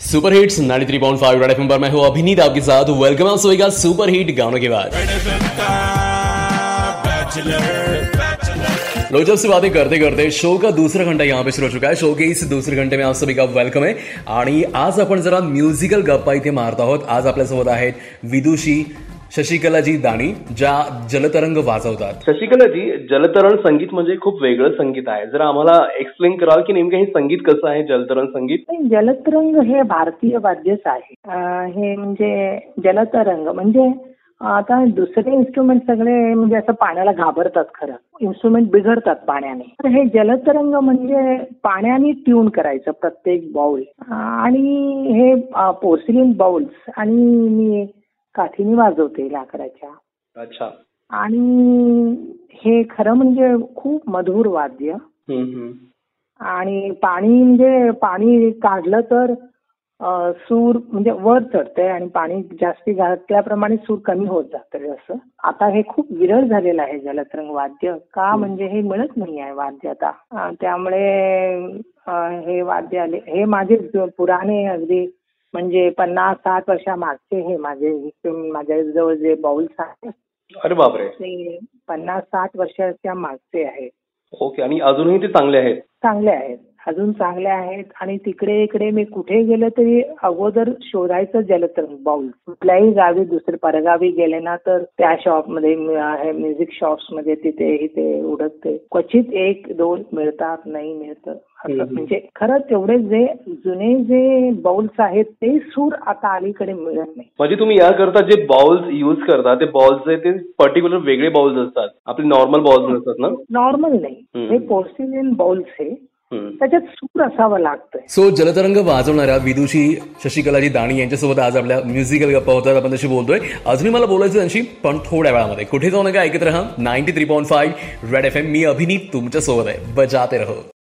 Super hits 93.5 red FM पर मैं हूँ अभिनीत, आपके साथ वेलकम आप सभी का सुपर हिट गानों के बाद। लोग जब से बातें करते करते शो का दूसरा घंटा यहाँ पे शुरू हो चुका है, शो के इस दूसरे घंटे में आप सभी का वेलकम है। आज अपन जरा म्यूजिकल गप्पा इतने मारता आहोत। आज आपल्यासोबत आहेत विदुषी शशिकलाजी दाणी ज्या जलतरंग वाजवतात. शशिकलाजी जलतरण संगीत म्हणजे खूप वेगळं संगीत आहे. जर आम्हाला एक्सप्लेन कराल की नेमकं हे संगीत कसं आहे जलतरण संगीत? नाही, जलतरंग हे भारतीय वाद्यच आहे. हे म्हणजे जलतरंग म्हणजे आता दुसरे इन्स्ट्रुमेंट सगळे म्हणजे असं पाण्याला घाबरतात खरं. इन्स्ट्रुमेंट बिघडतात पाण्याने. तर हे जलतरंग म्हणजे पाण्याने ट्यून करायचं प्रत्येक बाउल आणि हे पोर्सिलिन बाउल्स आणि मी काठीने वाजवते लाकडाच्या. अच्छा. आणि हे खरं म्हणजे खूप मधुर वाद्य. आणि पाणी म्हणजे पाणी काढलं तर सूर म्हणजे वर चढतंय आणि पाणी जास्ती घातल्याप्रमाणे सूर कमी होत जातं असं. आता हे खूप विरळ झालेलं आहे जलतरंग वाद्य. का म्हणजे हे मिळत नाही आहे वाद्य आता. त्यामुळे हे वाद्य आले. हे माझे पुराणे अगदी म्हणजे पन्नास साठ वर्षामागचे हे माझे माझ्या जवळ जे बाउल्स आहेत. अरे बापरे. ते पन्नास साठ वर्षाच्या मागचे आहेत. ओके आणि अजूनही ते चांगले आहेत? चांगले आहेत. अजून चांगले आहेत आणि तिकडे इकडे मी कुठे गेले तरी अगोदर शोधायचं जलतरंग बाउल कुठल्याही गावी दुसरे परगावी गेले ना तर त्या शॉपमध्ये म्युझिक शॉप्समध्ये तिथे इथे उडत ते क्वचित एक दोन मिळतात नाही मिळतं. म्हणजे खरंच तेवढे जे जुने जे बाउल्स आहेत ते सूर आता अलीकडे मिळत नाही. म्हणजे तुम्ही याकरता जे बॉल्स युज करता ते बॉल्स आहेत ते पर्टिक्युलर वेगळे बॉल्स असतात. आपले नॉर्मल बॉल्स नसतात ना? नॉर्मल नाही. हे पोर्सिलियन बाउल्स हे हम्म. त्याच्यात सूर असावं लागतंय. सो जलतरंग वाजवणाऱ्या विदुषी शशिकलाजी दाणी यांच्यासोबत आज आपल्या म्युझिकल गप्पा होतात. आपण तशी बोलतोय. अजूनही मला बोलायचं त्यांची पण थोड्या वेळामध्ये. कुठे जाऊ नका ऐकत राहा. Ninety three point five red F M मी अभिनीत तुमच्यासोबत आहे. बजाते रहो.